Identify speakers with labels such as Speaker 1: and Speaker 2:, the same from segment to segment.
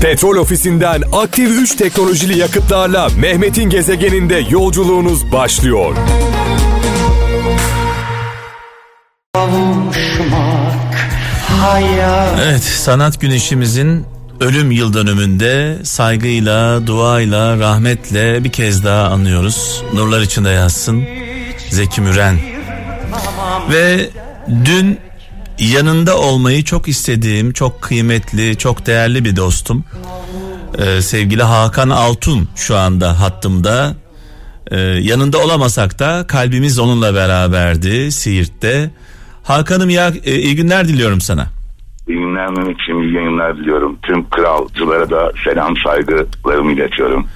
Speaker 1: Petrol ofisinden aktif 3 teknolojili yakıtlarla Mehmet'in gezegeninde yolculuğunuz başlıyor.
Speaker 2: Evet, sanat güneşimizin ölüm yıl dönümünde saygıyla, duayla, rahmetle bir kez daha anıyoruz. Nurlar içinde yazsın Zeki Müren. Ve dün yanında olmayı çok istediğim, çok kıymetli, çok değerli bir dostum. Ee, sevgili Hakan Altun şu anda hattımda. Ee, yanında olamasak da kalbimiz onunla beraberdi Siirt'te. Hakan'ım ya e, iyi günler diliyorum sana.
Speaker 3: İyi günler Mehmetciğim, iyi yayınlar diliyorum. Tüm kralcılara da selam saygılarımı iletiyorum.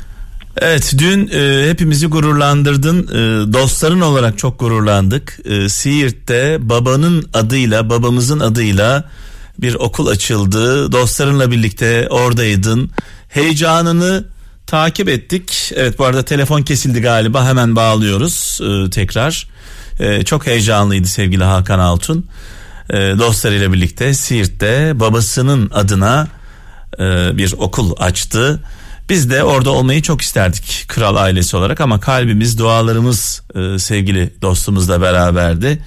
Speaker 2: Evet dün e, hepimizi gururlandırdın. E, dostların olarak çok gururlandık. E, Siirt'te babanın adıyla, babamızın adıyla bir okul açıldı. Dostlarınla birlikte oradaydın. Heyecanını takip ettik. Evet bu arada telefon kesildi galiba. Hemen bağlıyoruz e, tekrar. E, çok heyecanlıydı sevgili Hakan Altun. E, dostlarıyla birlikte Siirt'te babasının adına e, bir okul açtı. Biz de orada olmayı çok isterdik kral ailesi olarak ama kalbimiz, dualarımız e, sevgili dostumuzla beraberdi.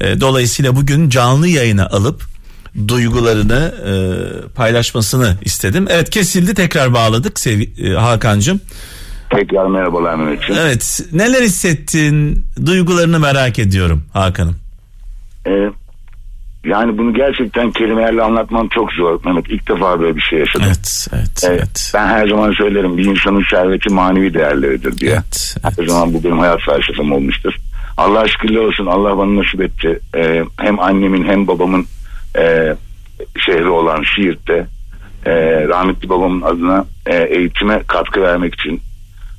Speaker 2: E, dolayısıyla bugün canlı yayına alıp duygularını e, paylaşmasını istedim. Evet kesildi tekrar bağladık sevgili e, Hakan'cığım.
Speaker 3: Tekrar merhabalar Mehmetciğim.
Speaker 2: Evet neler hissettin duygularını merak ediyorum Hakan'ım.
Speaker 3: Ee, yani bunu gerçekten kelimelerle anlatmam çok zor Mehmet. İlk defa böyle bir şey yaşadım.
Speaker 2: Evet, evet,
Speaker 3: Ee,
Speaker 2: evet.
Speaker 3: Ben her zaman söylerim bir insanın serveti manevi değerleridir diye.
Speaker 2: Evet,
Speaker 3: Her
Speaker 2: evet.
Speaker 3: zaman bu benim hayat felsefem olmuştur. Allah şükürler olsun Allah bana nasip etti. Ee, hem annemin hem babamın e, şehri olan Siirt'te e, rahmetli babamın adına e, eğitime katkı vermek için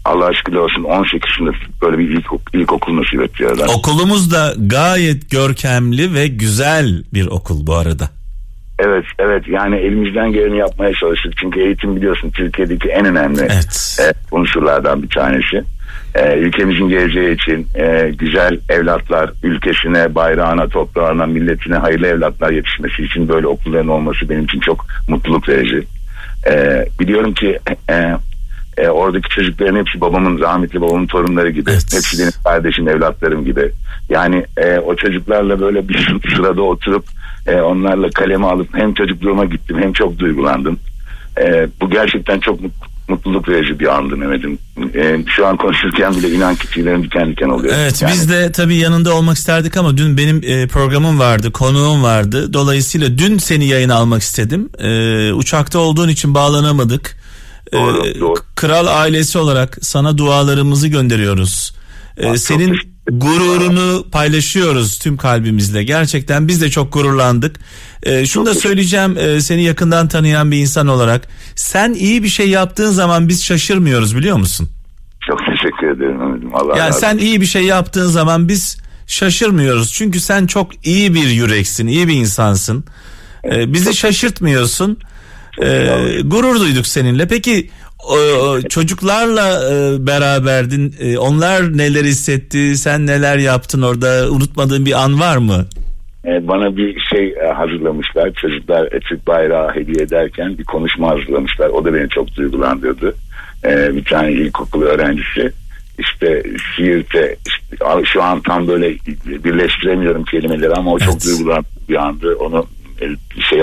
Speaker 3: Allah şükürler olsun 18 sınıf böyle bir ilk, ilkokul nasip etti. da.
Speaker 2: Okulumuz da gayet görkemli ve güzel bir okul bu arada.
Speaker 3: Evet evet yani elimizden geleni yapmaya çalıştık. Çünkü eğitim biliyorsun Türkiye'deki en önemli
Speaker 2: Evet.
Speaker 3: e, unsurlardan bir tanesi. E, ülkemizin geleceği için e, güzel evlatlar ülkesine, bayrağına, toprağına, milletine hayırlı evlatlar yetişmesi için böyle okulların olması benim için çok mutluluk verici. E, biliyorum ki e, e, oradaki çocukların hepsi babamın rahmetli babamın torunları gibi.
Speaker 2: Evet.
Speaker 3: Hepsi benim kardeşim, evlatlarım gibi. Yani e, o çocuklarla böyle bir sırada oturup e, onlarla kalemi alıp hem çocukluğuma gittim hem çok duygulandım. E, bu gerçekten çok mut- mutluluk verici bir andı Mehmet'im. E, şu an konuşurken bile inan ki tüylerim diken diken oluyor.
Speaker 2: Evet
Speaker 3: Yani-
Speaker 2: biz de tabii yanında olmak isterdik ama dün benim e, programım vardı, konuğum vardı. Dolayısıyla dün seni yayına almak istedim. E, uçakta olduğun için bağlanamadık. E,
Speaker 3: Doğru, doğru.
Speaker 2: Kral ailesi olarak sana dualarımızı gönderiyoruz. E,
Speaker 3: çok
Speaker 2: senin gururunu paylaşıyoruz tüm kalbimizle. Gerçekten biz de çok gururlandık. E, şunu da söyleyeceğim e, seni yakından tanıyan bir insan olarak. Sen iyi bir şey yaptığın zaman biz şaşırmıyoruz biliyor musun?
Speaker 3: Çok teşekkür ederim. Allah
Speaker 2: Yani
Speaker 3: razı
Speaker 2: sen iyi bir şey yaptığın zaman biz şaşırmıyoruz. Çünkü sen çok iyi bir yüreksin, iyi bir insansın. Ee, bizi şaşırtmıyorsun. Ee, gurur duyduk seninle. Peki o, çocuklarla e, beraberdin. E, onlar neler hissetti? Sen neler yaptın orada? Unutmadığın bir an var mı?
Speaker 3: E, bana bir şey e, hazırlamışlar. Çocuklar Türk bayrağı hediye ederken bir konuşma hazırlamışlar. O da beni çok duygulandırdı. E, bir tane ilkokul öğrencisi işte Siirt'e işte, şu an tam böyle birleştiremiyorum kelimeleri ama o çok
Speaker 2: Evet.
Speaker 3: bir andı. Onu e, şey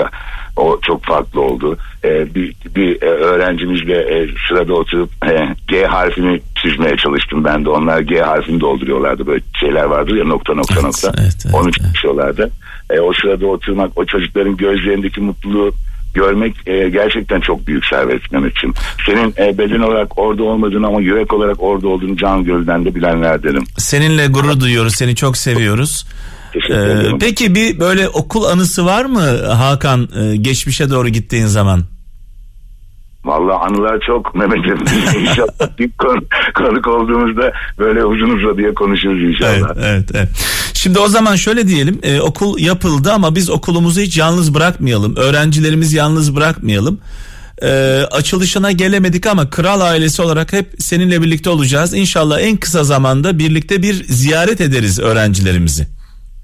Speaker 3: o çok farklı oldu. E, bir, bir e, öğrencimizle e, sırada oturup e, G harfini çizmeye çalıştım ben de. Onlar G harfini dolduruyorlardı. Böyle şeyler vardır ya nokta nokta
Speaker 2: Evet,
Speaker 3: nokta.
Speaker 2: evet, evet,
Speaker 3: Onu
Speaker 2: evet.
Speaker 3: çalışıyorlardı. E, o sırada oturmak, o çocukların gözlerindeki mutluluğu görmek e, gerçekten çok büyük servet Mehmetciğim. Senin e, beden olarak orada olmadığını ama yürek olarak orada olduğunu can gölden de bilenlerdenim.
Speaker 2: Seninle gurur duyuyoruz. Seni çok seviyoruz. Ee, peki bir böyle okul anısı var mı Hakan e, geçmişe doğru gittiğin zaman?
Speaker 3: Vallahi anılar çok Mehmet'im. İnşallah bir konu, konuk olduğumuzda böyle uzun diye konuşuruz
Speaker 2: Evet,
Speaker 3: inşallah.
Speaker 2: evet, evet. Şimdi o zaman şöyle diyelim, e, okul yapıldı ama biz okulumuzu hiç yalnız bırakmayalım. Öğrencilerimizi yalnız bırakmayalım. E, açılışına gelemedik ama kral ailesi olarak hep seninle birlikte olacağız. İnşallah en kısa zamanda birlikte bir ziyaret ederiz öğrencilerimizi.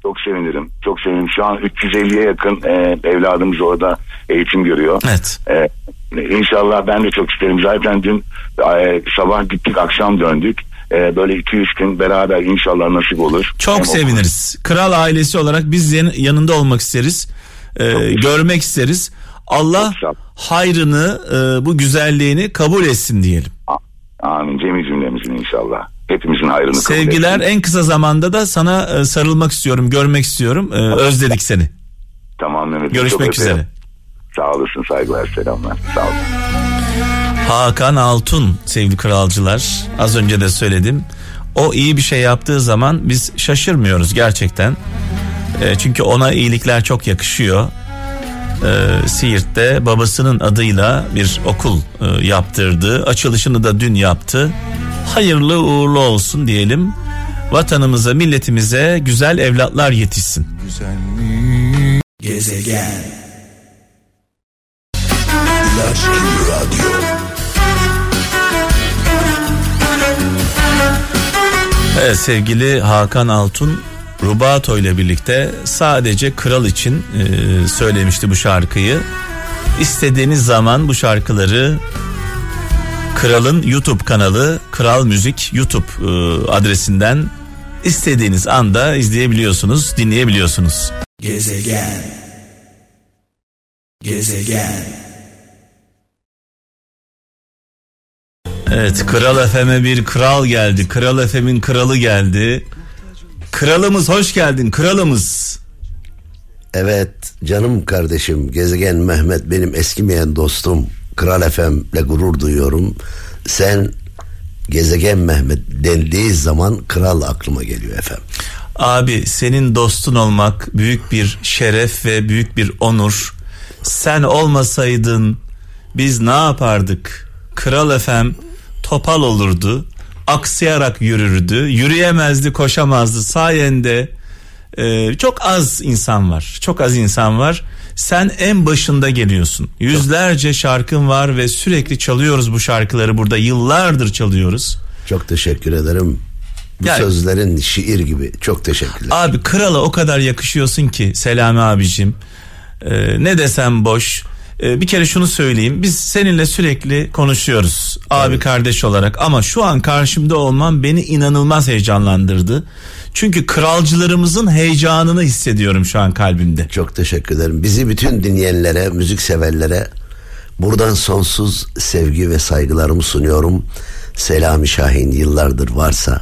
Speaker 3: Çok sevinirim. Çok sevinirim. Şu an 350'ye yakın e, evladımız orada eğitim görüyor.
Speaker 2: Evet.
Speaker 3: E, İnşallah ben de çok isterim. Zaten dün e, sabah gittik akşam döndük. E, böyle 2-3 gün beraber inşallah nasip olur.
Speaker 2: Çok
Speaker 3: Hem
Speaker 2: seviniriz. Kral ailesi olarak biz yan- yanında olmak isteriz. Ee, görmek isteriz. Allah
Speaker 3: Çok
Speaker 2: hayrını, e, bu güzelliğini kabul etsin diyelim.
Speaker 3: Amin. Cemi cümlemizin inşallah. Hepimizin hayrını
Speaker 2: Sevgiler en kısa zamanda da sana e, sarılmak istiyorum, görmek istiyorum. Ee, özledik seni.
Speaker 3: Tamam Mehmet.
Speaker 2: Görüşmek
Speaker 3: çok
Speaker 2: üzere.
Speaker 3: Sağ olasın. Saygılar, selamlar. Sağ olun.
Speaker 2: Hakan Altun sevgili kralcılar az önce de söyledim. O iyi bir şey yaptığı zaman biz şaşırmıyoruz gerçekten. E, çünkü ona iyilikler çok yakışıyor. E, Siirt'te babasının adıyla bir okul e, yaptırdı. Açılışını da dün yaptı. Hayırlı uğurlu olsun diyelim. Vatanımıza, milletimize güzel evlatlar yetişsin.
Speaker 4: Gezegen Radyo
Speaker 2: Evet sevgili Hakan Altun Rubato ile birlikte sadece kral için e, söylemişti bu şarkıyı. İstediğiniz zaman bu şarkıları Kral'ın YouTube kanalı Kral Müzik YouTube e, adresinden istediğiniz anda izleyebiliyorsunuz, dinleyebiliyorsunuz.
Speaker 4: Gezegen Gezegen
Speaker 2: Evet Kral FM'e bir kral geldi. Kral FM'in kralı geldi. Kralımız hoş geldin kralımız.
Speaker 5: Evet canım kardeşim Gezegen Mehmet benim eskimeyen dostum Kral FM'le gurur duyuyorum. Sen Gezegen Mehmet dendiği zaman kral aklıma geliyor efendim.
Speaker 2: Abi senin dostun olmak büyük bir şeref ve büyük bir onur. Sen olmasaydın biz ne yapardık? Kral efem topal olurdu. Aksayarak yürürdü. Yürüyemezdi, koşamazdı. Sayende e, çok az insan var. Çok az insan var. Sen en başında geliyorsun. Yüzlerce şarkın var ve sürekli çalıyoruz bu şarkıları burada. Yıllardır çalıyoruz.
Speaker 5: Çok teşekkür ederim. Bu
Speaker 2: Yani-
Speaker 5: sözlerin şiir gibi. Çok teşekkürler.
Speaker 2: Abi krala o kadar yakışıyorsun ki Selami abicim. Ee, ne desem boş. Ee, bir kere şunu söyleyeyim. Biz seninle sürekli konuşuyoruz. Abi kardeş olarak ama şu an karşımda olman beni inanılmaz heyecanlandırdı. Çünkü kralcılarımızın heyecanını hissediyorum şu an kalbimde.
Speaker 5: Çok teşekkür ederim. Bizi bütün dinleyenlere, müzik severlere buradan sonsuz sevgi ve saygılarımı sunuyorum. Selami Şahin yıllardır varsa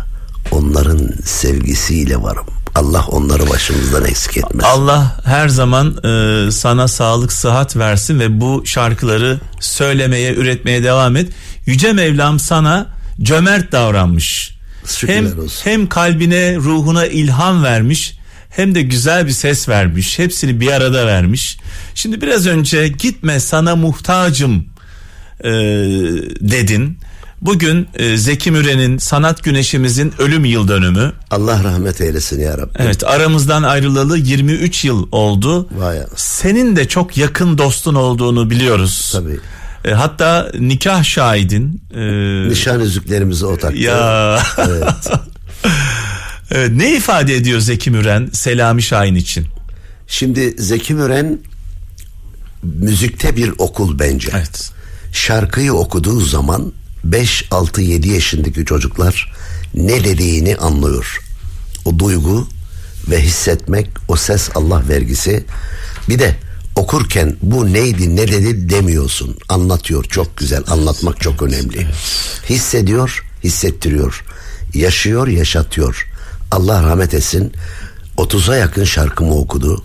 Speaker 5: onların sevgisiyle varım. Allah onları başımızdan eksik etmez.
Speaker 2: Allah her zaman e, sana sağlık sıhhat versin ve bu şarkıları söylemeye, üretmeye devam et. Yüce Mevlam sana cömert davranmış.
Speaker 5: Şükürler
Speaker 2: hem
Speaker 5: olsun.
Speaker 2: hem kalbine, ruhuna ilham vermiş, hem de güzel bir ses vermiş. Hepsini bir arada vermiş. Şimdi biraz önce gitme sana muhtacım e, dedin. Bugün e, Zeki Müren'in Sanat Güneşimizin ölüm yıl dönümü.
Speaker 5: Allah rahmet eylesin ya Rabbi.
Speaker 2: Evet aramızdan ayrılalı 23 yıl oldu.
Speaker 5: Vay.
Speaker 2: Senin de çok yakın dostun olduğunu biliyoruz.
Speaker 5: Tabii.
Speaker 2: E, hatta nikah şahidin. E,
Speaker 5: Nişan yüzüklerimizi o taktı.
Speaker 2: ya
Speaker 5: Evet.
Speaker 2: Evet, ne ifade ediyor Zeki Müren Selami Şahin için?
Speaker 5: Şimdi Zeki Müren müzikte bir okul bence.
Speaker 2: Evet.
Speaker 5: Şarkıyı okuduğu zaman 5 6 7 yaşındaki çocuklar ne dediğini anlıyor. O duygu ve hissetmek, o ses Allah vergisi. Bir de okurken bu neydi ne dedi demiyorsun. Anlatıyor çok güzel. Anlatmak çok önemli. Hissediyor, hissettiriyor. Yaşıyor, yaşatıyor. Allah rahmet etsin. 30'a yakın şarkımı okudu.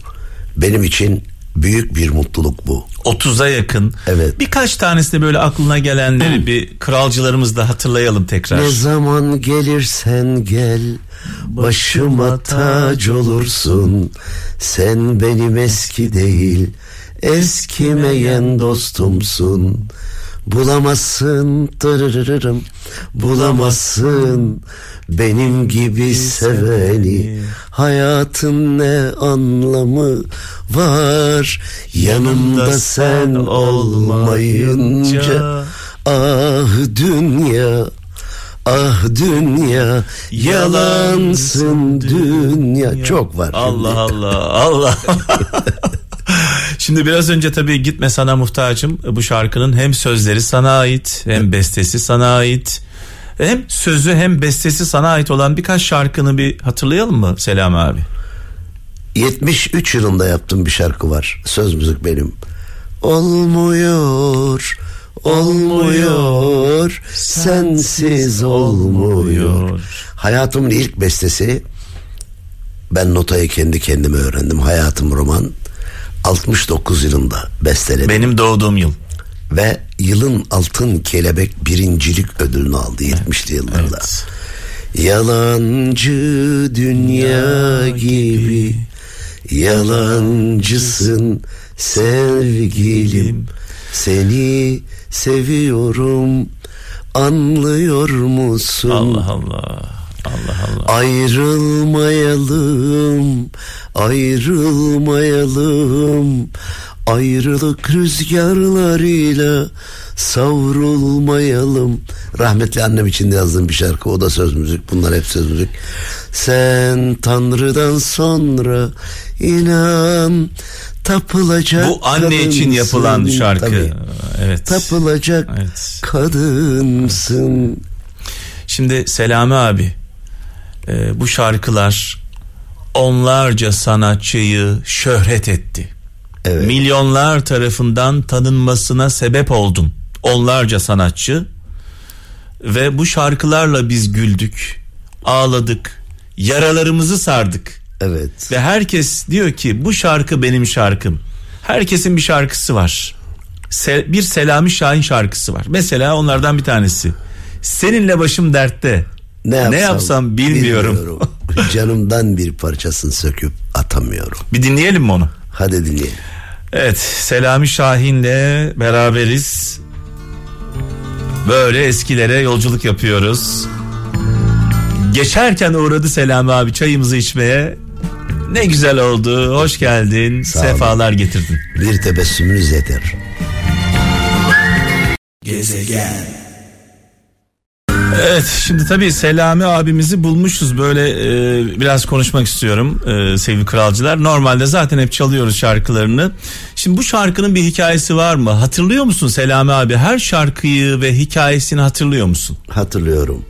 Speaker 5: Benim için büyük bir mutluluk bu.
Speaker 2: 30'a yakın.
Speaker 5: Evet.
Speaker 2: Birkaç tanesinde böyle aklına gelenleri bir kralcılarımız da hatırlayalım tekrar.
Speaker 5: Ne zaman gelirsen gel başıma tac olursun. Sen benim eski değil eskimeyen dostumsun. Bulamazsın tırırırım bulamazsın. Benim gibi seveni. hayatın ne anlamı var? Yanımda sen olmayınca ah dünya Ah dünya. Yalansın dünya. çok var.
Speaker 2: Allah Allah Allah. Şimdi biraz önce tabii gitme sana muhtacım bu şarkının hem sözleri sana ait hem bestesi sana ait. Hem sözü hem bestesi sana ait olan birkaç şarkını bir hatırlayalım mı Selam abi?
Speaker 5: 73 yılında yaptığım bir şarkı var. Söz müzik benim. Olmuyor, olmuyor, sensiz olmuyor. Hayatımın ilk bestesi. Ben notayı kendi kendime öğrendim. Hayatım roman. 69 yılında besteledim.
Speaker 2: Benim doğduğum yıl.
Speaker 5: Ve yılın altın kelebek birincilik ödülünü aldı 70'li yıllarda.
Speaker 2: Evet.
Speaker 5: Yalancı dünya gibi Yalancısın sevgilim Seni seviyorum Anlıyor musun?
Speaker 2: Allah Allah. Allah Allah.
Speaker 5: Ayrılmayalım, ayrılmayalım. Ayrılık rüzgarlarıyla savrulmayalım. Rahmetli annem için yazdığım bir şarkı. O da söz müzik. Bunlar hep söz müzik. Sen Tanrı'dan sonra inan tapılacak
Speaker 2: Bu anne için yapılan şarkı.
Speaker 5: Tabii.
Speaker 2: Evet.
Speaker 5: Tapılacak
Speaker 2: Evet.
Speaker 5: kadınsın.
Speaker 2: Şimdi Selami abi e, bu şarkılar onlarca sanatçıyı şöhret etti.
Speaker 5: Evet.
Speaker 2: Milyonlar tarafından tanınmasına sebep oldun. Onlarca sanatçı ve bu şarkılarla biz güldük, ağladık, yaralarımızı sardık.
Speaker 5: Evet.
Speaker 2: Ve herkes diyor ki bu şarkı benim şarkım. Herkesin bir şarkısı var. Se- bir Selami Şahin şarkısı var. Mesela onlardan bir tanesi. Seninle başım dertte.
Speaker 5: Ne
Speaker 2: yapsam, bilmiyorum.
Speaker 5: Canımdan bir parçasını söküp atamıyorum.
Speaker 2: bir dinleyelim mi onu?
Speaker 5: Hadi dinleyelim.
Speaker 2: Evet Selami Şahin'le beraberiz. Böyle eskilere yolculuk yapıyoruz. Geçerken uğradı Selami abi çayımızı içmeye. Ne güzel oldu. Hoş geldin.
Speaker 5: Sağ olun.
Speaker 2: Sefalar getirdin.
Speaker 5: Bir tebessümünüz yeter.
Speaker 4: Gezegen.
Speaker 2: Evet şimdi tabii Selami abimizi bulmuşuz böyle e, biraz konuşmak istiyorum e, sevgili kralcılar. Normalde zaten hep çalıyoruz şarkılarını. Şimdi bu şarkının bir hikayesi var mı? Hatırlıyor musun Selami abi? Her şarkıyı ve hikayesini hatırlıyor musun?
Speaker 5: Hatırlıyorum.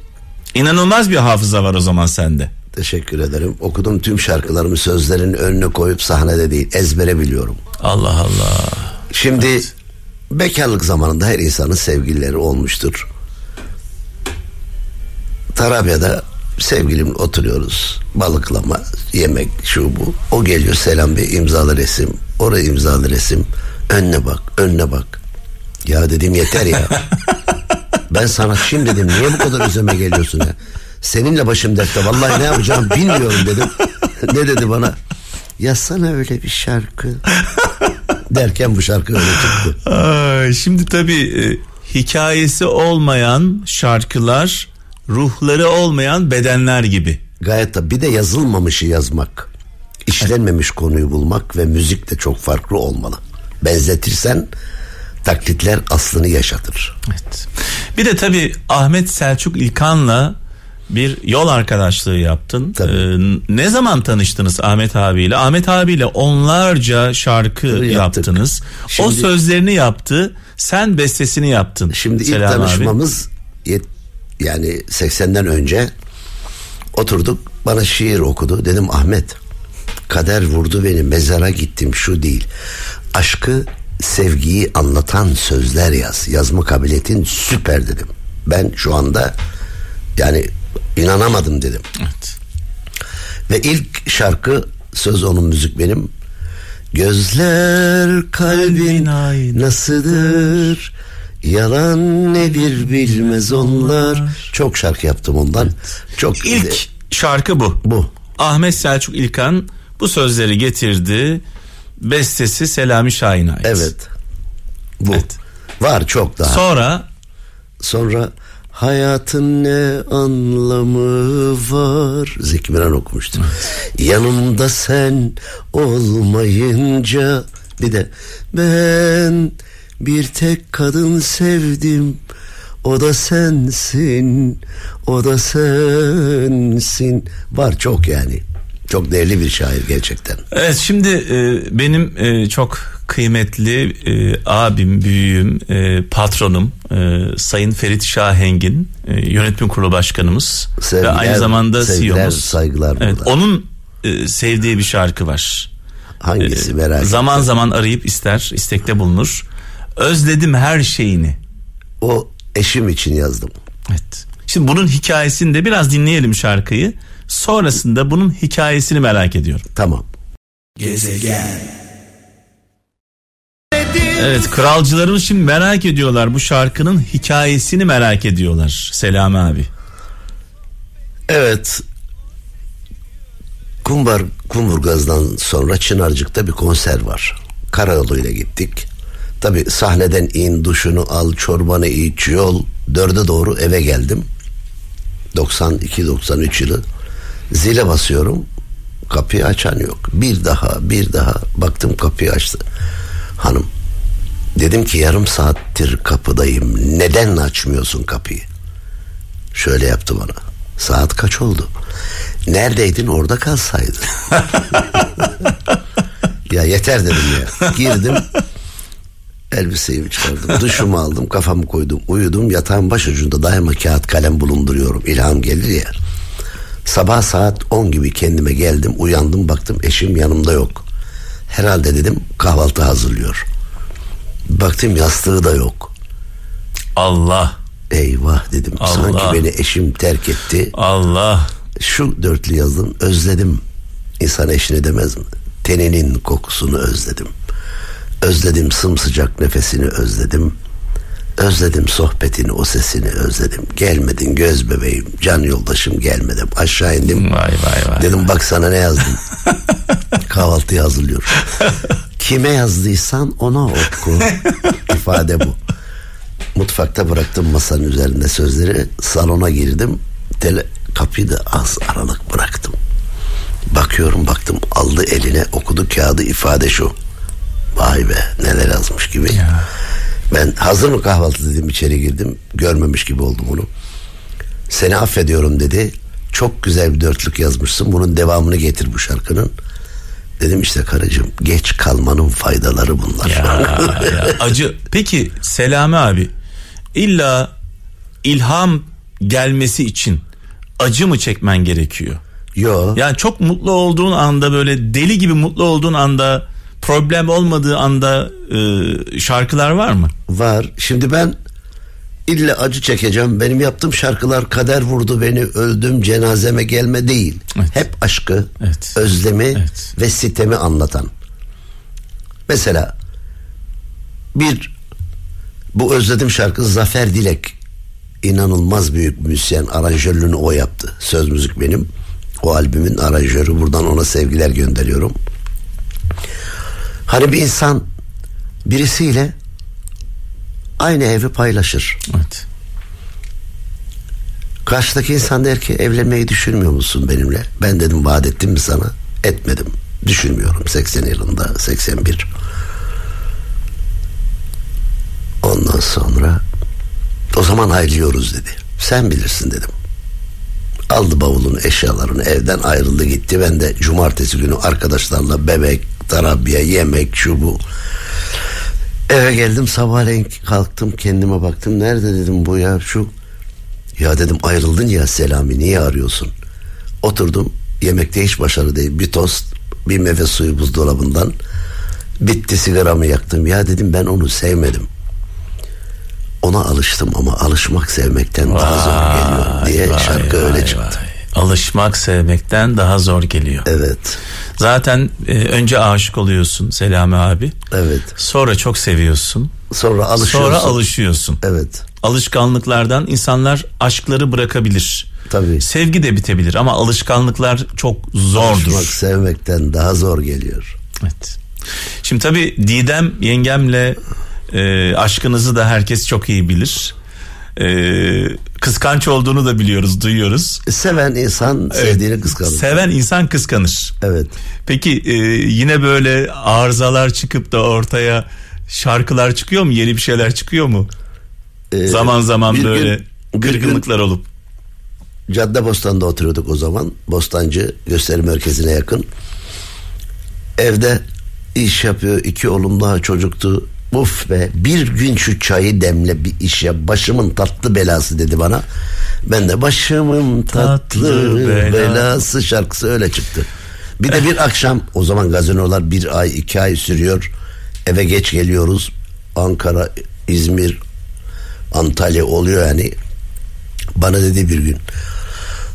Speaker 2: İnanılmaz bir hafıza var o zaman sende.
Speaker 5: Teşekkür ederim. Okudum tüm şarkılarımı sözlerin önüne koyup sahnede değil ezbere biliyorum.
Speaker 2: Allah Allah.
Speaker 5: Şimdi bekarlık zamanında her insanın sevgilileri olmuştur. Tarabya'da sevgilimle oturuyoruz. Balıklama, yemek, şu bu. O geliyor selam bir imzalı resim. Oraya imzalı resim. Önüne bak, önüne bak. Ya dedim yeter ya. ben sanatçıyım dedim. Niye bu kadar üzerime geliyorsun ya? Seninle başım dertte. Vallahi ne yapacağımı bilmiyorum dedim. ne dedi bana? Yazsana öyle bir şarkı. Derken bu şarkı öyle çıktı.
Speaker 2: Ay, şimdi tabii e, hikayesi olmayan şarkılar ruhları olmayan bedenler gibi.
Speaker 5: Gayet tabii. Bir de yazılmamışı yazmak. işlenmemiş konuyu bulmak ve müzik de çok farklı olmalı. Benzetirsen taklitler aslını yaşatır.
Speaker 2: Evet. Bir de tabii Ahmet Selçuk İlkan'la bir yol arkadaşlığı yaptın.
Speaker 5: Tabii.
Speaker 2: Ee, ne zaman tanıştınız Ahmet abiyle? Ahmet abiyle onlarca şarkı
Speaker 5: Yaptık.
Speaker 2: yaptınız. o
Speaker 5: Şimdi-
Speaker 2: sözlerini yaptı. Sen bestesini yaptın.
Speaker 5: Şimdi ilk
Speaker 2: Selam abi.
Speaker 5: tanışmamız yet- yani 80'den önce oturduk bana şiir okudu. Dedim Ahmet kader vurdu beni mezara gittim şu değil. Aşkı sevgiyi anlatan sözler yaz. Yazma kabiliyetin süper dedim. Ben şu anda yani inanamadım dedim.
Speaker 2: Evet.
Speaker 5: Ve ilk şarkı söz onun müzik benim. Gözler kalbin
Speaker 2: aynı.
Speaker 5: Yalan nedir bilmez onlar. Çok şarkı yaptım ondan. Çok
Speaker 2: İlk şarkı bu.
Speaker 5: bu.
Speaker 2: Ahmet Selçuk İlkan bu sözleri getirdi. Bestesi Selami Şahin'e ait.
Speaker 5: Evet. Bu.
Speaker 2: Evet.
Speaker 5: Var çok daha.
Speaker 2: Sonra
Speaker 5: Sonra hayatın ne anlamı var? Zeki Müren okumuştu. Yanımda sen olmayınca bir de ben bir tek kadın sevdim. O da sensin, o da sensin. Var çok yani. Çok değerli bir şair gerçekten.
Speaker 2: Evet şimdi e, benim e, çok kıymetli e, abim, büyüğüm, e, patronum e, Sayın Ferit Şahengin e, yönetim kurulu başkanımız
Speaker 5: Sevgiler,
Speaker 2: ve aynı zamanda
Speaker 5: sevgiler,
Speaker 2: CEO'muz.
Speaker 5: saygılar
Speaker 2: Evet,
Speaker 5: burada.
Speaker 2: onun e, sevdiği bir şarkı var.
Speaker 5: Hangisi
Speaker 2: E,
Speaker 5: merak ettim.
Speaker 2: zaman zaman arayıp ister, istekte bulunur. Özledim her şeyini.
Speaker 5: O eşim için yazdım.
Speaker 2: Evet. Şimdi bunun hikayesini de biraz dinleyelim şarkıyı. Sonrasında bunun hikayesini merak ediyorum.
Speaker 5: Tamam.
Speaker 4: Gezegen.
Speaker 2: Evet kralcılarımız şimdi merak ediyorlar bu şarkının hikayesini merak ediyorlar Selami abi.
Speaker 5: Evet. Kumbar Kumburgaz'dan sonra Çınarcık'ta bir konser var. Karayoluyla gittik. Tabi sahneden in, duşunu al, çorbanı iç, yol. Dörde doğru eve geldim. 92-93 yılı. Zile basıyorum. Kapıyı açan yok. Bir daha, bir daha. Baktım kapıyı açtı. Hanım. Dedim ki yarım saattir kapıdayım. Neden açmıyorsun kapıyı? Şöyle yaptı bana. Saat kaç oldu? Neredeydin orada kalsaydın. ya yeter dedim ya. Girdim. Elbiseyi çıkardım. Duşumu aldım. Kafamı koydum. Uyudum. Yatağın başucunda daima kağıt kalem bulunduruyorum. İlham gelir ya. Sabah saat 10 gibi kendime geldim. Uyandım baktım eşim yanımda yok. Herhalde dedim kahvaltı hazırlıyor. Baktım yastığı da yok.
Speaker 2: Allah
Speaker 5: Eyvah dedim.
Speaker 2: Allah.
Speaker 5: Sanki beni eşim terk etti.
Speaker 2: Allah
Speaker 5: Şu dörtlü yazdım. Özledim. İnsan eşini demez mi? Teninin kokusunu özledim. Özledim sımsıcak nefesini özledim. Özledim sohbetini, o sesini özledim. Gelmedin göz bebeğim, can yoldaşım gelmedim. Aşağı indim.
Speaker 2: vay vay vay.
Speaker 5: Dedim bak sana ne yazdım. Kahvaltıyı hazırlıyorum. Kime yazdıysan ona oku. İfade bu. Mutfakta bıraktım masanın üzerinde sözleri. Salona girdim. Tele, kapıyı da az aralık bıraktım. Bakıyorum baktım aldı eline okudu kağıdı ifade şu. Vay be neler yazmış gibi. Ben hazır mı kahvaltı dedim içeri girdim. Görmemiş gibi oldum onu. Seni affediyorum dedi. Çok güzel bir dörtlük yazmışsın. Bunun devamını getir bu şarkının. Dedim işte karıcığım geç kalmanın faydaları bunlar.
Speaker 2: Ya, ya, acı. Peki Selami abi illa ilham gelmesi için acı mı çekmen gerekiyor?
Speaker 5: Yo.
Speaker 2: Yani çok mutlu olduğun anda böyle deli gibi mutlu olduğun anda problem olmadığı anda e, şarkılar var mı?
Speaker 5: Var. Şimdi ben ille acı çekeceğim. Benim yaptığım şarkılar kader vurdu beni öldüm cenazeme gelme değil.
Speaker 2: Evet.
Speaker 5: Hep aşkı,
Speaker 2: Evet.
Speaker 5: özlemi
Speaker 2: Evet.
Speaker 5: ve sitemi anlatan. Mesela bir bu özledim şarkı Zafer Dilek inanılmaz büyük müzisyen aranjörlüğünü o yaptı. Söz müzik benim. O albümün aranjörü buradan ona sevgiler gönderiyorum. Hani bir insan birisiyle aynı evi paylaşır.
Speaker 2: Evet.
Speaker 5: Karşıdaki insan der ki evlenmeyi düşünmüyor musun benimle? Ben dedim vaat ettim mi sana? Etmedim. Düşünmüyorum 80 yılında 81. Ondan sonra o zaman ayrılıyoruz dedi. Sen bilirsin dedim. Aldı bavulunu eşyalarını evden ayrıldı gitti. Ben de cumartesi günü arkadaşlarla bebek, tarabiye, yemek, şu bu. Eve geldim sabahleyin kalktım kendime baktım. Nerede dedim bu ya şu. Ya dedim ayrıldın ya Selami niye arıyorsun? Oturdum yemekte hiç başarı değil. Bir tost bir meyve suyu buzdolabından. Bitti sigaramı yaktım. Ya dedim ben onu sevmedim. Ona alıştım ama alışmak sevmekten daha zor geliyor diye
Speaker 2: Vay,
Speaker 5: şarkı
Speaker 2: vay,
Speaker 5: öyle çıktı.
Speaker 2: vay. Alışmak sevmekten daha zor geliyor.
Speaker 5: Evet.
Speaker 2: Zaten e, önce aşık oluyorsun Selami abi.
Speaker 5: Evet.
Speaker 2: Sonra çok seviyorsun.
Speaker 5: Sonra alışıyorsun.
Speaker 2: Sonra alışıyorsun.
Speaker 5: Evet.
Speaker 2: Alışkanlıklardan insanlar aşkları bırakabilir.
Speaker 5: Tabii.
Speaker 2: Sevgi de bitebilir ama alışkanlıklar çok zordur.
Speaker 5: Alışmak sevmekten daha zor geliyor.
Speaker 2: Evet. Şimdi tabii Didem yengemle e, aşkınızı da herkes çok iyi bilir. E, kıskanç olduğunu da biliyoruz, duyuyoruz.
Speaker 5: Seven insan sevdiğini kıskanır.
Speaker 2: Seven insan kıskanır.
Speaker 5: evet.
Speaker 2: Peki e, yine böyle arızalar çıkıp da ortaya şarkılar çıkıyor mu? Yeni bir şeyler çıkıyor mu?
Speaker 5: Ee,
Speaker 2: zaman zaman
Speaker 5: bir
Speaker 2: böyle
Speaker 5: gün- bir gün
Speaker 2: kırgınlıklar olup.
Speaker 5: Cadde Bostan'da oturuyorduk o zaman. Bostancı gösteri merkezine yakın. Evde iş yapıyor. iki oğlum daha çocuktu. Uf be bir gün şu çayı demle bir iş yap. Başımın tatlı belası dedi bana. Ben de başımın tatlı,
Speaker 2: Tatlı bela-
Speaker 5: belası şarkısı öyle çıktı. Bir de bir akşam o zaman gazinolar bir ay iki ay sürüyor. Eve geç geliyoruz. Ankara, İzmir, Antalya oluyor yani. Bana dedi bir gün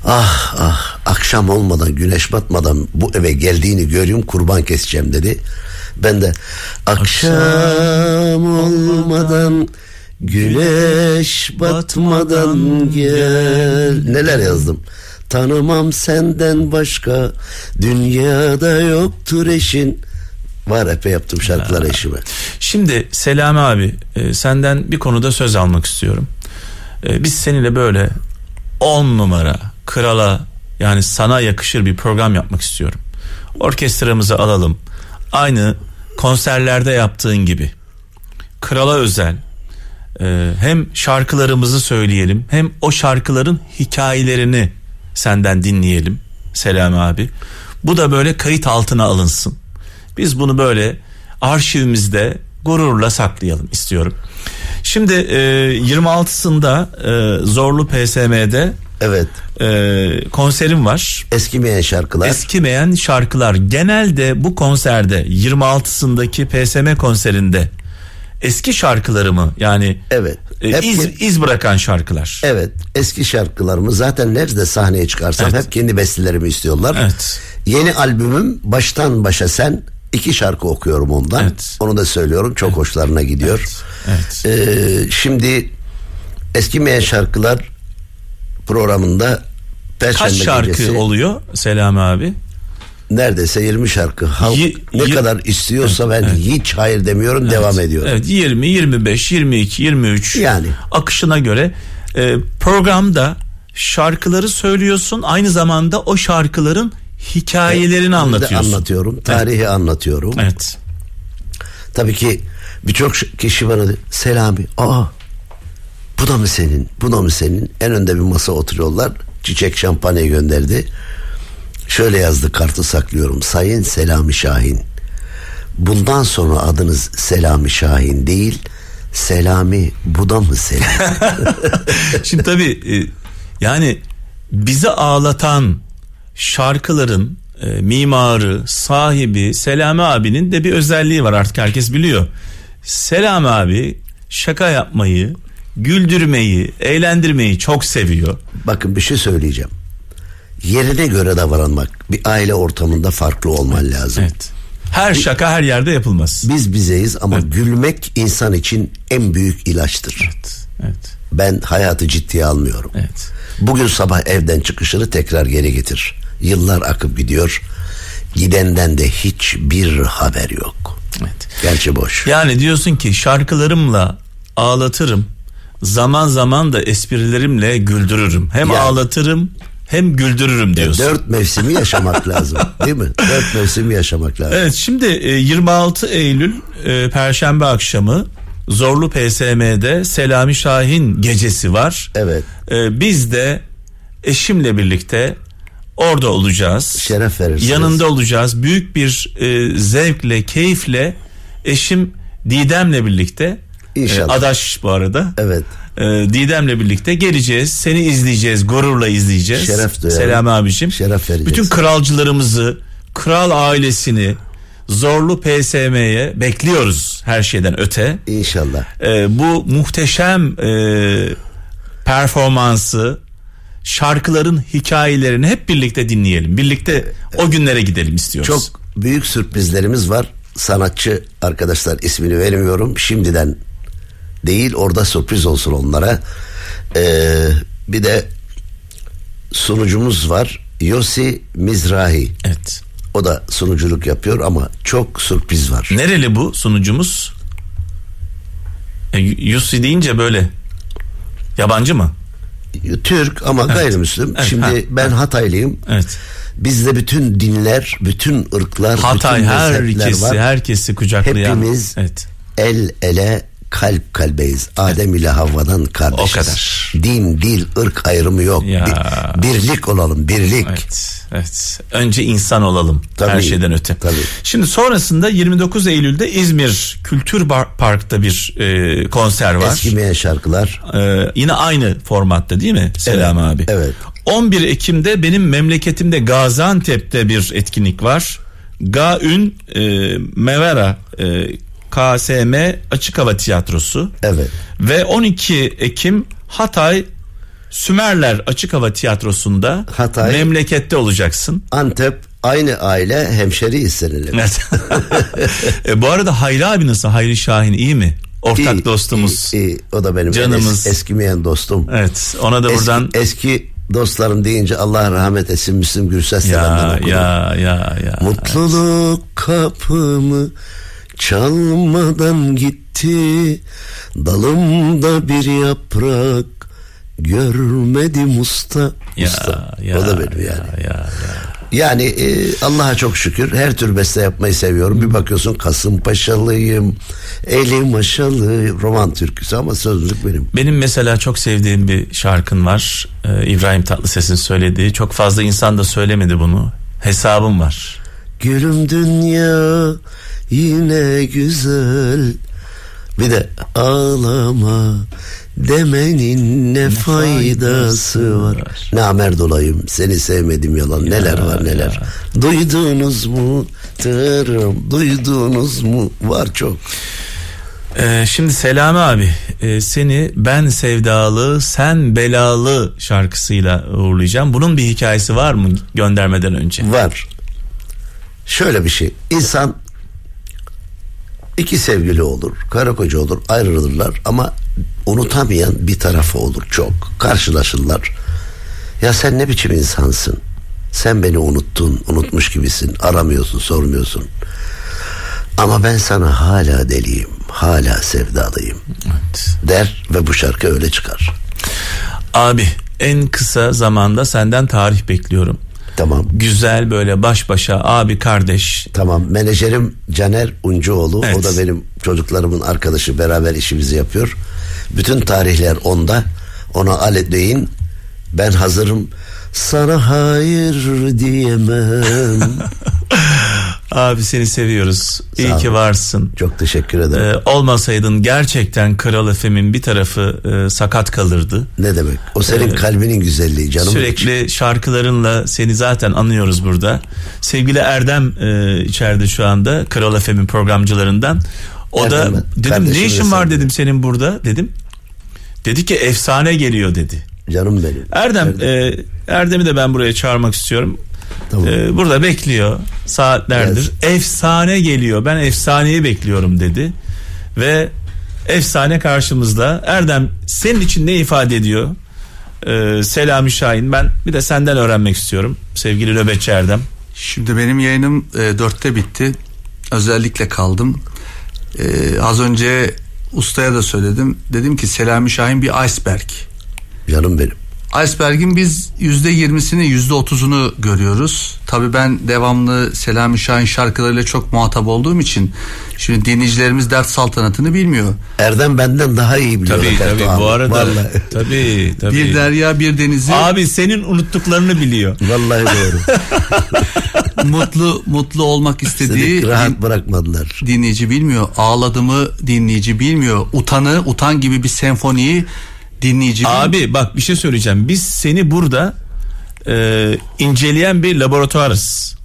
Speaker 5: ah ah akşam olmadan güneş batmadan bu eve geldiğini görüyorum kurban keseceğim dedi. Ben de akşam olmadan güneş batmadan gel neler yazdım. Tanımam senden başka dünyada yoktur eşin. Var epey yaptım şarkılar eşime.
Speaker 2: Şimdi Selami abi e, senden bir konuda söz almak istiyorum. E, biz seninle böyle on numara krala yani sana yakışır bir program yapmak istiyorum. Orkestramızı alalım. Aynı konserlerde yaptığın gibi. Krala özel. e, hem şarkılarımızı söyleyelim hem o şarkıların hikayelerini senden dinleyelim Selami abi. Bu da böyle kayıt altına alınsın. Biz bunu böyle arşivimizde gururla saklayalım istiyorum. Şimdi e, 26'sında e, Zorlu PSM'de
Speaker 5: Evet
Speaker 2: e, konserim var.
Speaker 5: eskimeyen şarkılar.
Speaker 2: Eskimeyen şarkılar. Genelde bu konserde 26'sındaki PSM konserinde eski şarkılarımı yani
Speaker 5: Evet.
Speaker 2: e,
Speaker 5: Hep-
Speaker 2: iz, iz bırakan şarkılar.
Speaker 5: Evet eski şarkılarımı zaten nerede sahneye çıkarsam
Speaker 2: Evet.
Speaker 5: hep kendi bestelerimi istiyorlar.
Speaker 2: Evet.
Speaker 5: Yeni albümüm baştan başa sen iki şarkı okuyorum ondan.
Speaker 2: Evet.
Speaker 5: Onu da söylüyorum çok hoşlarına gidiyor.
Speaker 2: Evet.
Speaker 5: Ee, şimdi eskimeyen şarkılar programında Perşembe
Speaker 2: Kaç şarkı
Speaker 5: gecesi
Speaker 2: oluyor Selami abi?
Speaker 5: neredeyse 20 şarkı. Halk
Speaker 2: Yi-
Speaker 5: ne
Speaker 2: yi-
Speaker 5: kadar istiyorsa ben hiç hayır demiyorum devam ediyorum.
Speaker 2: Evet 20, 25, 22, 23
Speaker 5: Yani.
Speaker 2: akışına göre e, programda şarkıları söylüyorsun aynı zamanda o şarkıların hikayelerini
Speaker 5: de
Speaker 2: anlatıyorsun.
Speaker 5: anlatıyorum. Tarihi anlatıyorum.
Speaker 2: Evet.
Speaker 5: Tabii ki birçok kişi bana Selami aa bu da mı senin? Bu da mı senin? En önde bir masa oturuyorlar. Çiçek şampanya gönderdi. Şöyle yazdı kartı saklıyorum. Sayın Selami Şahin. Bundan sonra adınız Selami Şahin değil. Selami bu da mı senin?
Speaker 2: Şimdi tabii e, yani bizi ağlatan şarkıların e, mimarı, sahibi Selami abinin de bir özelliği var. Artık herkes biliyor. Selami abi şaka yapmayı, güldürmeyi, eğlendirmeyi çok seviyor.
Speaker 5: bakın bir şey söyleyeceğim yerine göre davranmak bir aile ortamında farklı olman lazım
Speaker 2: Evet. Her şaka her yerde yapılmaz.
Speaker 5: biz bizeyiz ama gülmek insan için en büyük ilaçtır
Speaker 2: Evet. Evet.
Speaker 5: Ben hayatı ciddiye almıyorum.
Speaker 2: Evet.
Speaker 5: Bugün sabah evden çıkışını tekrar geri getir. Yıllar akıp gidiyor. Gidenden de hiçbir haber yok.
Speaker 2: Evet.
Speaker 5: Gerçi boş.
Speaker 2: Yani diyorsun ki şarkılarımla ağlatırım. Zaman zaman da esprilerimle güldürürüm. Hem
Speaker 5: Yani.
Speaker 2: ağlatırım hem güldürürüm diyorsun.
Speaker 5: Dört mevsimi yaşamak lazım. Değil mi? Dört mevsimi yaşamak lazım.
Speaker 2: Evet şimdi e, 26 Eylül e, Perşembe akşamı Zorlu PSM'de Selami Şahin gecesi var.
Speaker 5: Evet.
Speaker 2: E, Biz de eşimle birlikte orada olacağız.
Speaker 5: Şeref verirsiniz.
Speaker 2: Yanında olacağız. Büyük bir e, zevkle, keyifle eşim Didem'le birlikte
Speaker 5: İnşallah.
Speaker 2: e, adaş bu arada.
Speaker 5: Evet.
Speaker 2: E, Didem'le birlikte geleceğiz. Seni izleyeceğiz. Gururla izleyeceğiz.
Speaker 5: Şeref duyarım.
Speaker 2: Selami abicim.
Speaker 5: Şeref vereceğiz.
Speaker 2: Bütün kralcılarımızı, kral ailesini Zorlu PSM'ye bekliyoruz her şeyden öte.
Speaker 5: İnşallah.
Speaker 2: E, bu muhteşem e, performansı şarkıların hikayelerini hep birlikte dinleyelim. Birlikte o günlere gidelim istiyoruz.
Speaker 5: Çok büyük sürprizlerimiz var. Sanatçı arkadaşlar ismini vermiyorum. Şimdiden değil orada sürpriz olsun onlara. Ee, bir de sunucumuz var. Yosi Mizrahi.
Speaker 2: Evet.
Speaker 5: O da sunuculuk yapıyor ama çok sürpriz var.
Speaker 2: Nereli bu sunucumuz? E, Yussi deyince böyle yabancı mı?
Speaker 5: Türk ama gayrimüslim.
Speaker 2: Evet,
Speaker 5: Şimdi
Speaker 2: ha,
Speaker 5: ben Hataylıyım.
Speaker 2: Evet.
Speaker 5: Bizde bütün dinler, bütün ırklar,
Speaker 2: Hatay
Speaker 5: bütün mezhepler
Speaker 2: herkesi
Speaker 5: var.
Speaker 2: herkesi kucaklayan.
Speaker 5: Hepimiz
Speaker 2: Evet.
Speaker 5: el ele kalp kalbeyiz. Adem ile Havva'dan kardeşiz.
Speaker 2: O kadar.
Speaker 5: Din, dil, ırk ayrımı yok.
Speaker 2: Ya.
Speaker 5: Bir- birlik olalım, birlik.
Speaker 2: Evet, evet. Önce insan olalım
Speaker 5: Tabii,
Speaker 2: her şeyden öte.
Speaker 5: tabii.
Speaker 2: Şimdi sonrasında 29 Eylül'de İzmir Kültür Park'ta bir e, konser var.
Speaker 5: Eskimeyen şarkılar.
Speaker 2: Ee, yine aynı formatta değil mi Selam
Speaker 5: Evet,
Speaker 2: abi?
Speaker 5: evet.
Speaker 2: 11 Ekim'de benim memleketimde Gaziantep'te bir etkinlik var. Gaün e, Mevera e, KSM Açık Hava Tiyatrosu
Speaker 5: Evet.
Speaker 2: ve 12 Ekim Hatay Sümerler Açık Hava Tiyatrosu'nda
Speaker 5: Hatay.
Speaker 2: memlekette olacaksın.
Speaker 5: Antep aynı aile hemşeri istenelim.
Speaker 2: Evet. e, bu arada Hayri abi nasıl? Hayri Şahin iyi mi? Ortak
Speaker 5: İyi,
Speaker 2: dostumuz.
Speaker 5: iyi, iyi. O da benim
Speaker 2: Canımız.
Speaker 5: es- eskimeyen dostum.
Speaker 2: Evet. Ona da buradan
Speaker 5: eski, dostlarım deyince Allah rahmet etsin Müslüm Gürses'le
Speaker 2: ya ya ya ya.
Speaker 5: Mutluluk kapımı çalmadan gitti Dalımda bir yaprak görmedim usta
Speaker 2: Ya,
Speaker 5: Usta.
Speaker 2: ya,
Speaker 5: O da benim yani.
Speaker 2: Ya, ya, ya.
Speaker 5: Yani e, Allah'a çok şükür her tür beste yapmayı seviyorum. Bir bakıyorsun Kasımpaşalıyım, elim aşalı, roman türküsü ama sözlük benim.
Speaker 2: Benim mesela çok sevdiğim bir şarkın var. Ee, İbrahim Tatlıses'in söylediği. Çok fazla insan da söylemedi bunu. Hesabım var.
Speaker 5: Gülüm dünya yine güzel. Bir de ağlama demenin ne faydası var? Namerd olayım seni sevmedim yalan. Neler var neler? Duydunuz mu? Tırım duydunuz mu? Var çok.
Speaker 2: Ee, şimdi Selami abi e, seni ben sevdalı sen belalı şarkısıyla uğurlayacağım. Bunun bir hikayesi var mı göndermeden önce?
Speaker 5: Var Şöyle bir şey. İnsan iki sevgili olur karı koca olur ayrılırlar ama unutamayan bir tarafı olur çok. Karşılaşırlar. Ya sen ne biçim insansın? Sen beni unuttun unutmuş gibisin aramıyorsun sormuyorsun. Ama ben sana hala deliyim hala sevdalıyım
Speaker 2: Evet.
Speaker 5: der ve bu şarkı öyle çıkar.
Speaker 2: Abi en kısa zamanda senden tarih bekliyorum.
Speaker 5: Tamam.
Speaker 2: Güzel böyle baş başa abi kardeş.
Speaker 5: Tamam. Menajerim Caner Uncuoğlu o
Speaker 2: Evet.
Speaker 5: da benim çocuklarımın arkadaşı beraber işimizi yapıyor. Bütün tarihler onda. Ona aletleyin ben hazırım. Sana hayır diyemem.
Speaker 2: Abi seni seviyoruz. İyi
Speaker 5: Sağ
Speaker 2: ki
Speaker 5: ol.
Speaker 2: varsın.
Speaker 5: Çok teşekkür ederim.
Speaker 2: Ee, olmasaydın gerçekten Kral Efem'in bir tarafı e, sakat kalırdı.
Speaker 5: ne demek? O senin
Speaker 2: Ee,
Speaker 5: kalbinin güzelliği canım.
Speaker 2: Sürekli şarkılarınla seni zaten anıyoruz burada. Sevgili Erdem e, içeride şu anda Kral Efem'in programcılarından. O
Speaker 5: Erdem
Speaker 2: da
Speaker 5: ben,
Speaker 2: dedim ne
Speaker 5: kardeşim
Speaker 2: işin
Speaker 5: ve
Speaker 2: var dedim senin burada dedim. Dedi ki efsane geliyor dedi.
Speaker 5: Canım benim.
Speaker 2: Erdem e, Erdem'i de ben buraya çağırmak istiyorum.
Speaker 5: Tamam.
Speaker 2: E, burada bekliyor saatlerdir. Efsane geliyor. Ben efsaneyi bekliyorum dedi. Ve efsane karşımızda. Erdem senin için ne ifade ediyor? E, Selami Şahin. Ben bir de senden öğrenmek istiyorum. Sevgili nöbetçi Erdem.
Speaker 6: Şimdi benim yayınım e, dörtte bitti. Özellikle kaldım. E, az önce ustaya da söyledim. Dedim ki Selami Şahin bir iceberg.
Speaker 5: Canım benim.
Speaker 6: Iceberg'in biz yüzde yirmisini yüzde otuzunu görüyoruz. Tabii ben devamlı Selami Şahin şarkılarıyla çok muhatap olduğum için şimdi dinleyicilerimiz dert saltanatını bilmiyor.
Speaker 5: Erdem benden daha iyi biliyor.
Speaker 2: Tabii tabii
Speaker 5: abi.
Speaker 2: bu arada
Speaker 5: Vallahi,
Speaker 2: tabii tabii.
Speaker 6: Bir derya bir denizi
Speaker 2: Abi senin unuttuklarını biliyor.
Speaker 5: vallahi doğru.
Speaker 6: mutlu mutlu olmak istediği
Speaker 5: Seni rahat bırakmadılar.
Speaker 6: dinleyici bilmiyor. Ağladığımı dinleyici bilmiyor. Utanı, utan gibi bir senfoniyi dinleyici.
Speaker 2: Abi bak bir şey söyleyeceğim. Biz seni burada e, inceleyen bir laboratuvarız.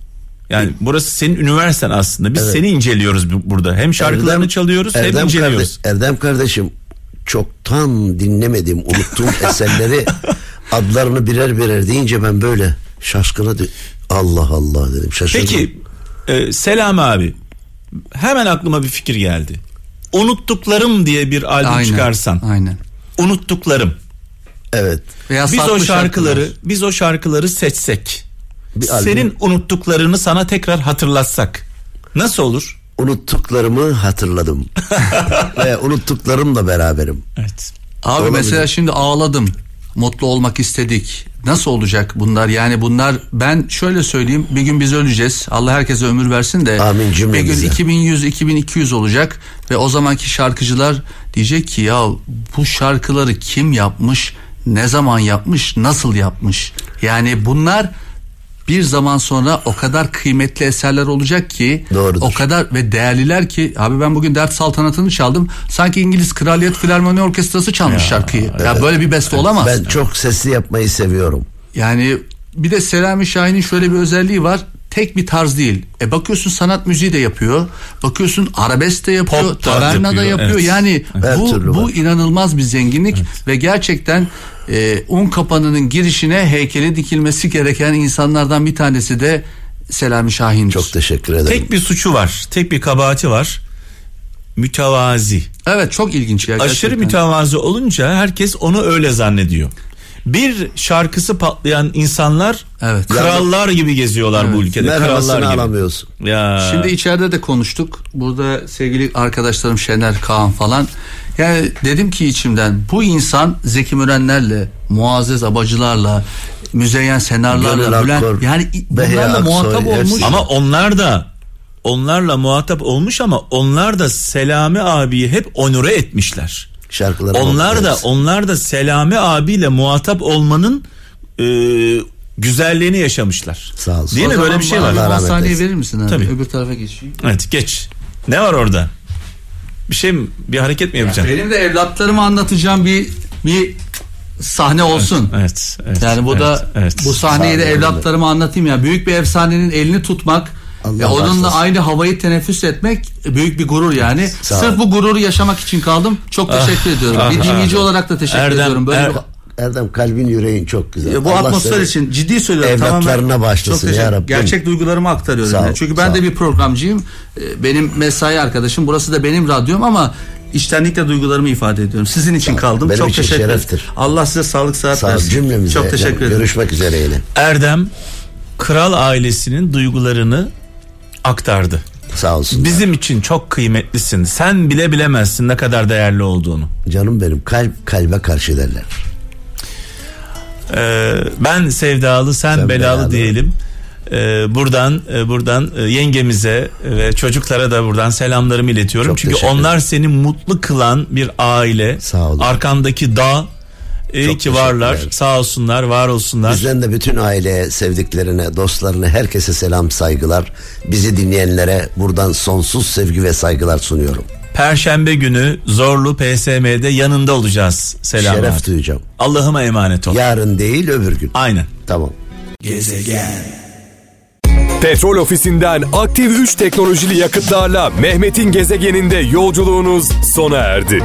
Speaker 2: Yani burası senin üniversiten aslında. Biz
Speaker 5: Evet.
Speaker 2: seni inceliyoruz bu- burada. Hem şarkılarını
Speaker 5: Erdem-
Speaker 2: çalıyoruz hem
Speaker 5: Erdem
Speaker 2: inceliyoruz.
Speaker 5: kardeş- Erdem kardeşim çoktan dinlemedim unuttuğum eserleri adlarını birer birer deyince ben böyle şaşkına de- Allah Allah dedim şaşırdım.
Speaker 2: Peki e, Selam abi hemen aklıma bir fikir geldi. Unuttuklarım diye bir albüm
Speaker 6: Aynen,
Speaker 2: çıkarsan.
Speaker 6: Aynen.
Speaker 2: Unuttuklarım.
Speaker 5: Evet.
Speaker 6: Veya
Speaker 2: Biz o şarkıları
Speaker 6: şarkılar.
Speaker 2: biz o şarkıları seçsek.
Speaker 5: Bir albüm.
Speaker 2: senin unuttuklarını sana tekrar hatırlatsak. Nasıl olur?
Speaker 5: Unuttuklarımı hatırladım. Ve unuttuklarımla beraberim.
Speaker 2: Evet.
Speaker 6: Abi
Speaker 5: Olabilir.
Speaker 6: mesela şimdi ağladım. Mutlu olmak istedik. Nasıl olacak bunlar? Yani bunlar ben şöyle söyleyeyim. Bir gün biz öleceğiz. Allah herkese ömür versin de.
Speaker 5: Amin
Speaker 6: Bir
Speaker 5: cümlemize.
Speaker 6: gün 2100 2200 olacak ve o zamanki şarkıcılar diyecek ki ya bu şarkıları kim yapmış, ne zaman yapmış, nasıl yapmış? Yani bunlar bir zaman sonra o kadar kıymetli eserler olacak ki
Speaker 5: Doğrudur.
Speaker 6: o kadar ve değerliler ki abi ben bugün dert saltanatını çaldım sanki İngiliz Kraliyet Filarmoni Orkestrası çalmış şarkıyı ya böyle bir beste olamaz
Speaker 5: Ben çok sesli yapmayı seviyorum.
Speaker 6: yani bir de Selami Şahin'in şöyle bir özelliği var. Tek bir tarz değil. E bakıyorsun sanat müziği de yapıyor. Bakıyorsun arabesk de yapıyor.
Speaker 2: Pop da
Speaker 6: taverna da
Speaker 2: yapıyor,
Speaker 6: yapıyor.
Speaker 2: evet.
Speaker 6: Yani
Speaker 5: Her
Speaker 6: bu bu
Speaker 5: var.
Speaker 6: inanılmaz bir zenginlik ve gerçekten e, un kapanının girişine heykeli dikilmesi gereken insanlardan bir tanesi de Selami Şahin'dir.
Speaker 5: Çok teşekkür ederim.
Speaker 2: Tek bir suçu var. Tek bir kabahati var. Mütevazi.
Speaker 6: Evet çok ilginç ya.
Speaker 2: Aşırı
Speaker 6: gerçekten.
Speaker 2: mütevazı olunca herkes onu öyle zannediyor. Bir şarkısı patlayan insanlar
Speaker 6: Evet.
Speaker 2: krallar gibi geziyorlar bu ülkede. Krallar
Speaker 5: Merhabasını
Speaker 2: gibi.
Speaker 5: alamıyorsun.
Speaker 2: Ya.
Speaker 6: Şimdi içeride de konuştuk. Burada sevgili arkadaşlarım Şener, Kaan falan. Yani dedim ki içimden bu insan Zeki Mürenlerle, Muazzez Abacılarla, Müzeyyen Senarlarla,
Speaker 5: Gönül
Speaker 6: Bülent
Speaker 5: Akkor,
Speaker 6: yani bunlarla
Speaker 5: Aksoy,
Speaker 6: muhatap
Speaker 5: hepsi.
Speaker 6: olmuş.
Speaker 2: ama onlar da onlarla muhatap olmuş ama onlar da Selami abiyi hep onure etmişler.
Speaker 5: Şarkıları
Speaker 2: Onlar da onlar da Selami abiyle muhatap olmanın e, güzelliğini yaşamışlar.
Speaker 5: Sağ olsun.
Speaker 2: Değil
Speaker 6: O
Speaker 2: mi? Böyle bir şey var.
Speaker 5: Allah
Speaker 6: saniye verir misin abi?
Speaker 2: Tabii.
Speaker 6: Öbür tarafa geçeyim.
Speaker 2: Evet geç. Ne var orada? Bir şey mi? Bir hareket mi yapacaksın?
Speaker 6: Benim de evlatlarıma anlatacağım bir bir sahne olsun.
Speaker 2: Evet, evet.
Speaker 6: Yani bu
Speaker 2: evet,
Speaker 6: da
Speaker 2: evet.
Speaker 6: bu sahneyi de evlatlarıma anlatayım ya. Büyük bir efsanenin elini tutmak
Speaker 5: Allah
Speaker 6: ve onunla aynı havayı teneffüs etmek büyük bir gurur yani.
Speaker 5: Sağ
Speaker 6: Sırf
Speaker 5: ol.
Speaker 6: bu gururu yaşamak için kaldım. Çok teşekkür ediyorum.
Speaker 2: ah,
Speaker 6: bir dinleyici
Speaker 2: ah.
Speaker 6: olarak da teşekkür
Speaker 2: Erdem,
Speaker 6: ediyorum. Böyle
Speaker 2: Er-
Speaker 6: bir-
Speaker 5: Erdem kalbin yüreğin çok güzel.
Speaker 6: E, bu
Speaker 5: Allah
Speaker 6: atmosfer için ciddi söylüyorum.
Speaker 5: evlatlarına
Speaker 6: tamamen- teşekkür-
Speaker 5: ya Rabbim.
Speaker 6: Gerçek duygularımı aktarıyorum.
Speaker 5: Sağ ol,
Speaker 6: yani. Çünkü ben
Speaker 5: sağ
Speaker 6: de
Speaker 5: ol.
Speaker 6: bir programcıyım. E, Benim mesai arkadaşım. Burası da benim radyom ama içtenlikle duygularımı ifade ediyorum. Sizin için kaldım.
Speaker 5: Benim
Speaker 6: çok
Speaker 5: için
Speaker 6: teşekkür ederim. Allah size sağlık sıhhat
Speaker 5: Sağ
Speaker 6: versin.
Speaker 5: cümlemize.
Speaker 6: Çok teşekkür ederim.
Speaker 5: Görüşmek üzere yine.
Speaker 2: Erdem kral ailesinin duygularını aktardı.
Speaker 5: Sağ olsun.
Speaker 2: Bizim için çok kıymetlisin. Sen bile bilemezsin ne kadar değerli olduğunu.
Speaker 5: Canım benim kalp kalbe karşı derler.
Speaker 2: Ee, ben sevdalı, sen,
Speaker 5: Sen
Speaker 2: belalı,
Speaker 5: belalı.
Speaker 2: diyelim. Ee, buradan e, buradan e, yengemize ve çocuklara da buradan selamlarımı iletiyorum.
Speaker 5: Çok
Speaker 2: Çünkü onlar seni mutlu kılan bir aile.
Speaker 5: Sağ olun.
Speaker 2: Arkandaki dağ. İyi
Speaker 5: Çok
Speaker 2: ki varlar. Sağ olsunlar, var olsunlar.
Speaker 5: Bizden de bütün aileye, sevdiklerine, dostlarına, herkese selam, saygılar. Bizi dinleyenlere buradan sonsuz sevgi ve saygılar sunuyorum.
Speaker 2: Perşembe günü Zorlu PSM'de yanında olacağız. Selam.
Speaker 5: Şeref duyacağım.
Speaker 2: Allah'ıma emanet ol.
Speaker 5: Yarın değil öbür gün.
Speaker 2: Aynen.
Speaker 5: Tamam.
Speaker 4: Gezegen.
Speaker 1: Petrol ofisinden aktif 3 teknolojili yakıtlarla Mehmet'in gezegeninde yolculuğunuz sona erdi.